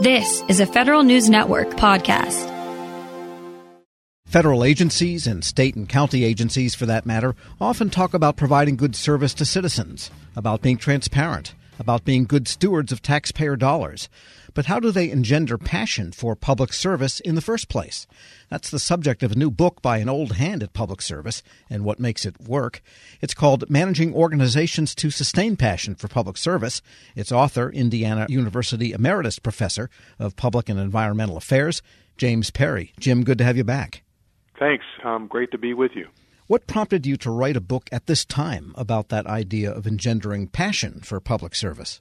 This is a Federal News Network podcast. Federal agencies and state and county agencies, for that matter, often talk about providing good service to citizens, about being transparent, about being good stewards of taxpayer dollars. But how do they engender passion for public service in the first place? That's the subject of a new book by an old hand at public service and what makes it work. It's called Managing Organizations to Sustain Passion for Public Service. Its author, Indiana University Emeritus Professor of Public and Environmental Affairs, James Perry. Jim, good to have you back. Thanks, Tom. Great to be with you. What prompted you to write a book at this time about that idea of engendering passion for public service?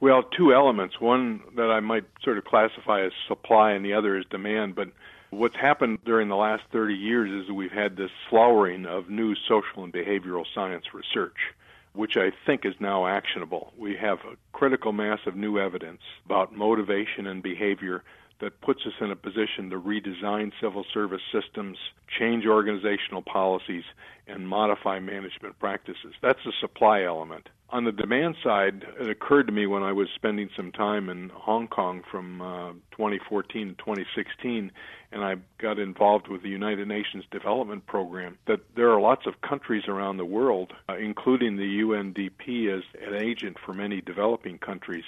Well, two elements. One that I might sort of classify as supply, and the other is demand. But what's happened during the last 30 years is that we've had this flowering of new social and behavioral science research, which I think is now actionable. We have a critical mass of new evidence about motivation and behavior that puts us in a position to redesign civil service systems, change organizational policies, and modify management practices. That's the supply element. On the demand side, it occurred to me when I was spending some time in Hong Kong from uh, 2014 to 2016, and I got involved with the United Nations Development Program, that there are lots of countries around the world, uh, including the UNDP as an agent for many developing countries,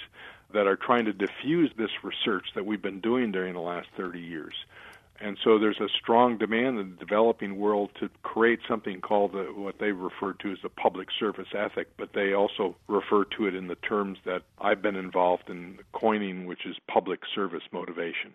that are trying to diffuse this research that we've been doing during the last 30 years. And so there's a strong demand in the developing world to create something called the, what they refer to as the public service ethic, but they also refer to it in the terms that I've been involved in coining, which is public service motivation.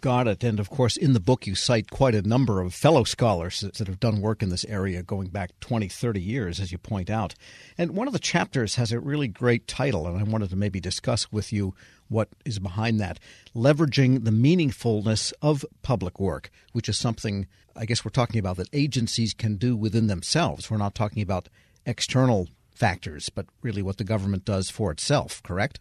Got it. And of course, in the book, you cite quite a number of fellow scholars that have done work in this area going back 20, 30 years, as you point out. And one of the chapters has a really great title, and I wanted to maybe discuss with you what is behind that leveraging the meaningfulness of public work, which is something I guess we're talking about that agencies can do within themselves. We're not talking about external factors, but really what the government does for itself, correct?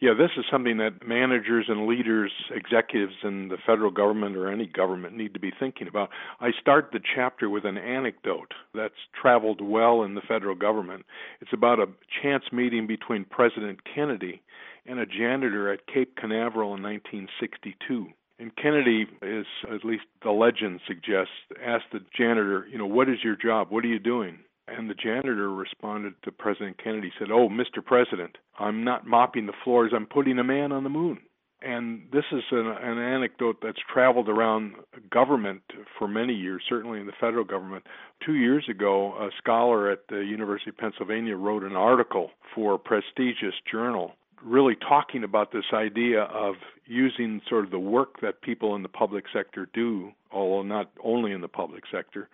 Yeah, this is something that managers and leaders, executives in the federal government or any government need to be thinking about. I start the chapter with an anecdote that's traveled well in the federal government. It's about a chance meeting between President Kennedy and a janitor at Cape Canaveral in 1962. And Kennedy is, at least the legend suggests, asked the janitor, you know, what is your job? What are you doing? And the janitor responded to President Kennedy, said, Oh, Mr. President, I'm not mopping the floors, I'm putting a man on the moon. And this is an, an anecdote that's traveled around government for many years, certainly in the federal government. Two years ago, a scholar at the University of Pennsylvania wrote an article for a prestigious journal really talking about this idea of using sort of the work that people in the public sector do, although not only in the public sector,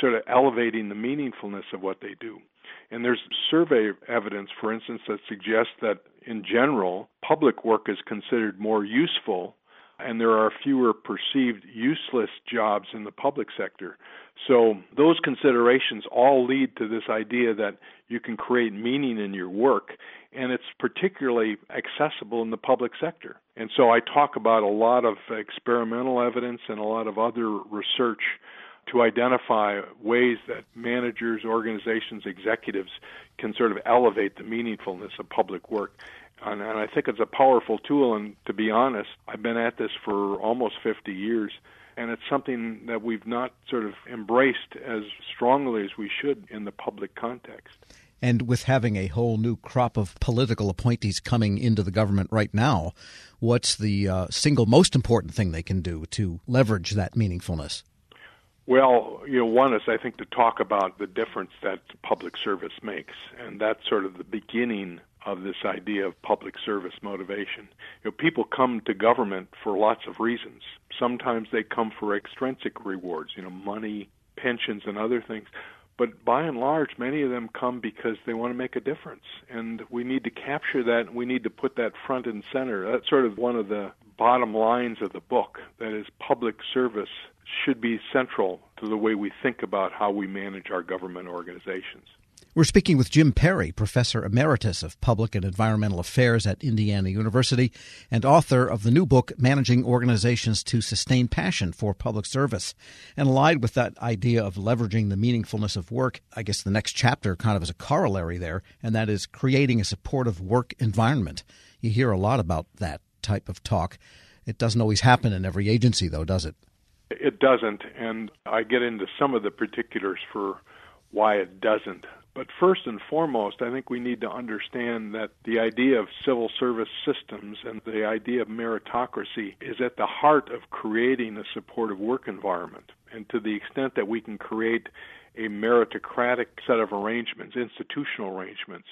sort of elevating the meaningfulness of what they do. And there's survey evidence, for instance, that suggests that in general, public work is considered more useful and there are fewer perceived useless jobs in the public sector. So, those considerations all lead to this idea that you can create meaning in your work, and it's particularly accessible in the public sector. And so, I talk about a lot of experimental evidence and a lot of other research to identify ways that managers, organizations, executives can sort of elevate the meaningfulness of public work. And, and I think it's a powerful tool. And to be honest, I've been at this for almost 50 years and it's something that we've not sort of embraced as strongly as we should in the public context. And with having a whole new crop of political appointees coming into the government right now, what's the uh, single most important thing they can do to leverage that meaningfulness? Well, you know, one is I think to talk about the difference that public service makes, and that's sort of the beginning of this idea of public service motivation. You know, people come to government for lots of reasons. Sometimes they come for extrinsic rewards, you know, money, pensions, and other things. But by and large, many of them come because they want to make a difference. And we need to capture that. And we need to put that front and center. That's sort of one of the bottom lines of the book. That is, public service should be central to the way we think about how we manage our government organizations. We're speaking with Jim Perry, Professor Emeritus of Public and Environmental Affairs at Indiana University and author of the new book, Managing Organizations to Sustain Passion for Public Service. And allied with that idea of leveraging the meaningfulness of work, I guess the next chapter kind of is a corollary there, and that is creating a supportive work environment. You hear a lot about that type of talk. It doesn't always happen in every agency, though, does it? It doesn't, and I get into some of the particulars for why it doesn't. But first and foremost, I think we need to understand that the idea of civil service systems and the idea of meritocracy is at the heart of creating a supportive work environment. And to the extent that we can create a meritocratic set of arrangements, institutional arrangements,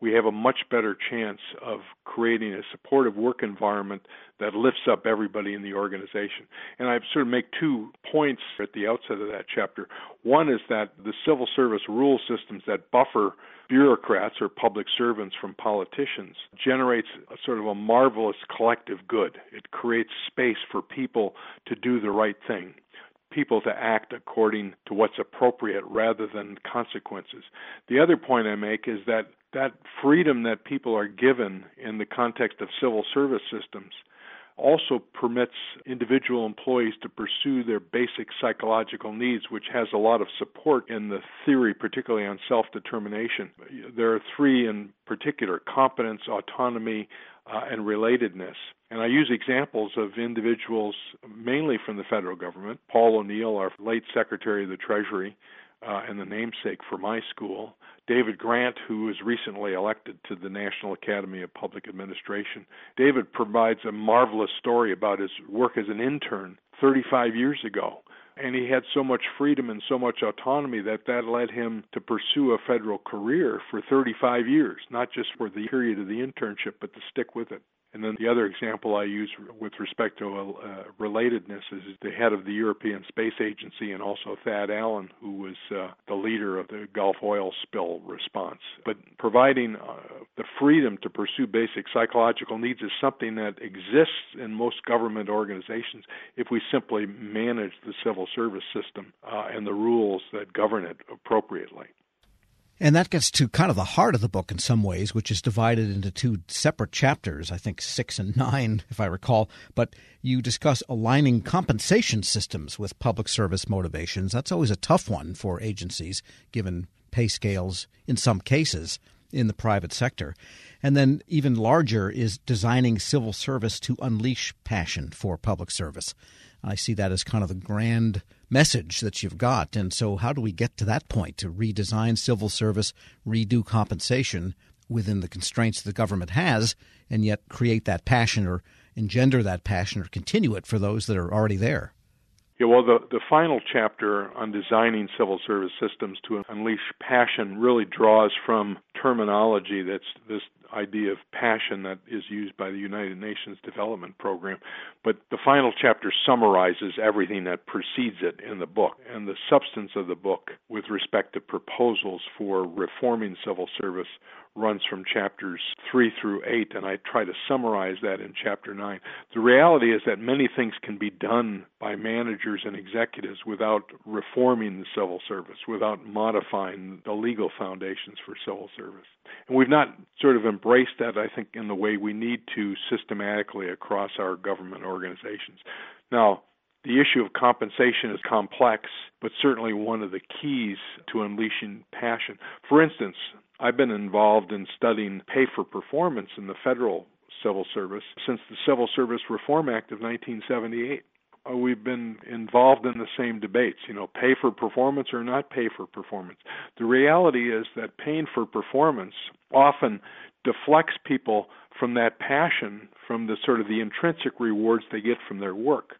we have a much better chance of creating a supportive work environment that lifts up everybody in the organization. And I sort of make two points at the outset of that chapter. One is that the civil service rule systems that buffer bureaucrats or public servants from politicians generates a sort of a marvelous collective good. It creates space for people to do the right thing people to act according to what's appropriate rather than consequences. The other point I make is that that freedom that people are given in the context of civil service systems also permits individual employees to pursue their basic psychological needs, which has a lot of support in the theory, particularly on self determination. There are three in particular competence, autonomy, uh, and relatedness. And I use examples of individuals mainly from the federal government. Paul O'Neill, our late Secretary of the Treasury, uh, and the namesake for my school. David Grant, who was recently elected to the National Academy of Public Administration. David provides a marvelous story about his work as an intern 35 years ago. And he had so much freedom and so much autonomy that that led him to pursue a federal career for 35 years, not just for the period of the internship, but to stick with it. And then the other example I use with respect to uh, relatedness is the head of the European Space Agency and also Thad Allen, who was uh, the leader of the Gulf oil spill response. But providing uh, the freedom to pursue basic psychological needs is something that exists in most government organizations if we simply manage the civil service system uh, and the rules that govern it appropriately. And that gets to kind of the heart of the book in some ways, which is divided into two separate chapters, I think six and nine, if I recall. But you discuss aligning compensation systems with public service motivations. That's always a tough one for agencies, given pay scales in some cases in the private sector. And then, even larger, is designing civil service to unleash passion for public service. I see that as kind of the grand message that you've got. And so, how do we get to that point to redesign civil service, redo compensation within the constraints the government has, and yet create that passion or engender that passion or continue it for those that are already there? Yeah, well, the, the final chapter on designing civil service systems to unleash passion really draws from terminology that's this idea of passion that is used by the United Nations Development Program. But the final chapter summarizes everything that precedes it in the book. And the substance of the book, with respect to proposals for reforming civil service, runs from chapters 3 through 8, and I try to summarize that in chapter 9. The reality is that many things can be done by managers and executives without reforming the civil service, without modifying the legal foundations for civil service. And we've not sort of embraced that, I think, in the way we need to systematically across our government organizations. Now, the issue of compensation is complex, but certainly one of the keys to unleashing passion. For instance, I've been involved in studying pay for performance in the federal civil service since the Civil Service Reform Act of 1978. Uh, we've been involved in the same debates, you know, pay for performance or not pay for performance. The reality is that paying for performance often deflects people from that passion, from the sort of the intrinsic rewards they get from their work.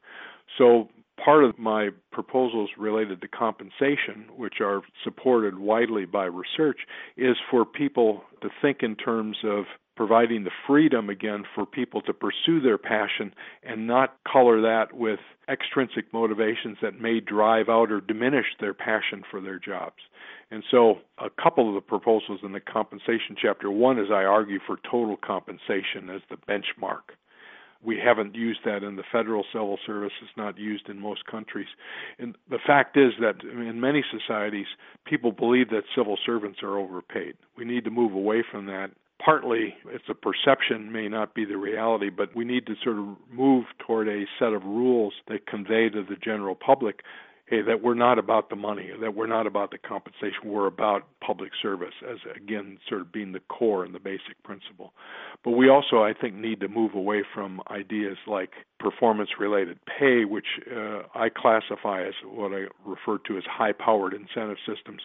So part of my proposals related to compensation, which are supported widely by research, is for people to think in terms of providing the freedom again for people to pursue their passion and not color that with extrinsic motivations that may drive out or diminish their passion for their jobs. And so, a couple of the proposals in the compensation chapter one is I argue for total compensation as the benchmark. We haven't used that in the federal civil service. It's not used in most countries. And the fact is that in many societies, people believe that civil servants are overpaid. We need to move away from that. Partly it's a perception, may not be the reality, but we need to sort of move toward a set of rules that convey to the general public hey, that we're not about the money, that we're not about the compensation, we're about public service as again sort of being the core and the basic principle. But we also, I think, need to move away from ideas like performance related pay, which uh, I classify as what I refer to as high powered incentive systems,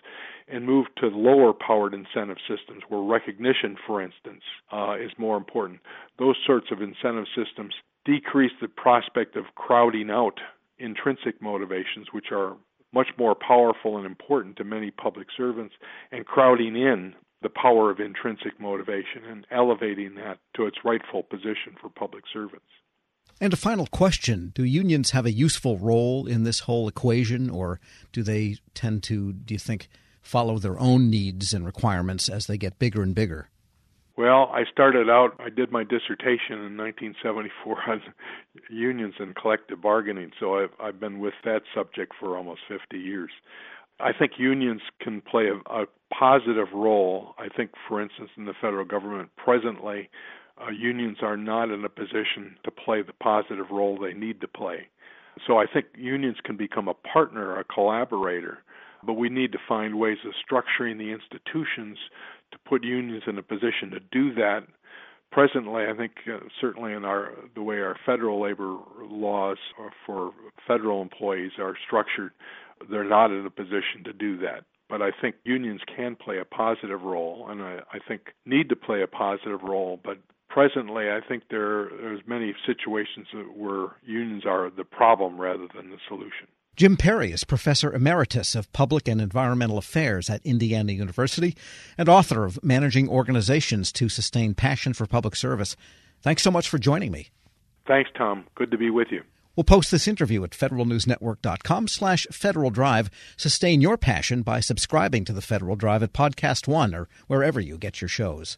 and move to lower powered incentive systems where recognition, for instance, uh, is more important. Those sorts of incentive systems decrease the prospect of crowding out intrinsic motivations, which are much more powerful and important to many public servants, and crowding in the power of intrinsic motivation and elevating that to its rightful position for public servants. And a final question Do unions have a useful role in this whole equation, or do they tend to, do you think, follow their own needs and requirements as they get bigger and bigger? Well, I started out, I did my dissertation in 1974 on unions and collective bargaining, so I've, I've been with that subject for almost 50 years. I think unions can play a, a positive role. I think, for instance, in the federal government presently, uh, unions are not in a position to play the positive role they need to play. So I think unions can become a partner, a collaborator, but we need to find ways of structuring the institutions to put unions in a position to do that. Presently, I think uh, certainly in our the way our federal labor laws for federal employees are structured, they're not in a position to do that. But I think unions can play a positive role, and I, I think need to play a positive role. But presently, I think there there's many situations where unions are the problem rather than the solution. Jim Perry is Professor Emeritus of Public and Environmental Affairs at Indiana University and author of Managing Organizations to Sustain Passion for Public Service. Thanks so much for joining me. Thanks, Tom. Good to be with you. We'll post this interview at federalnewsnetwork.com slash Federal Drive. Sustain your passion by subscribing to the Federal Drive at Podcast One or wherever you get your shows.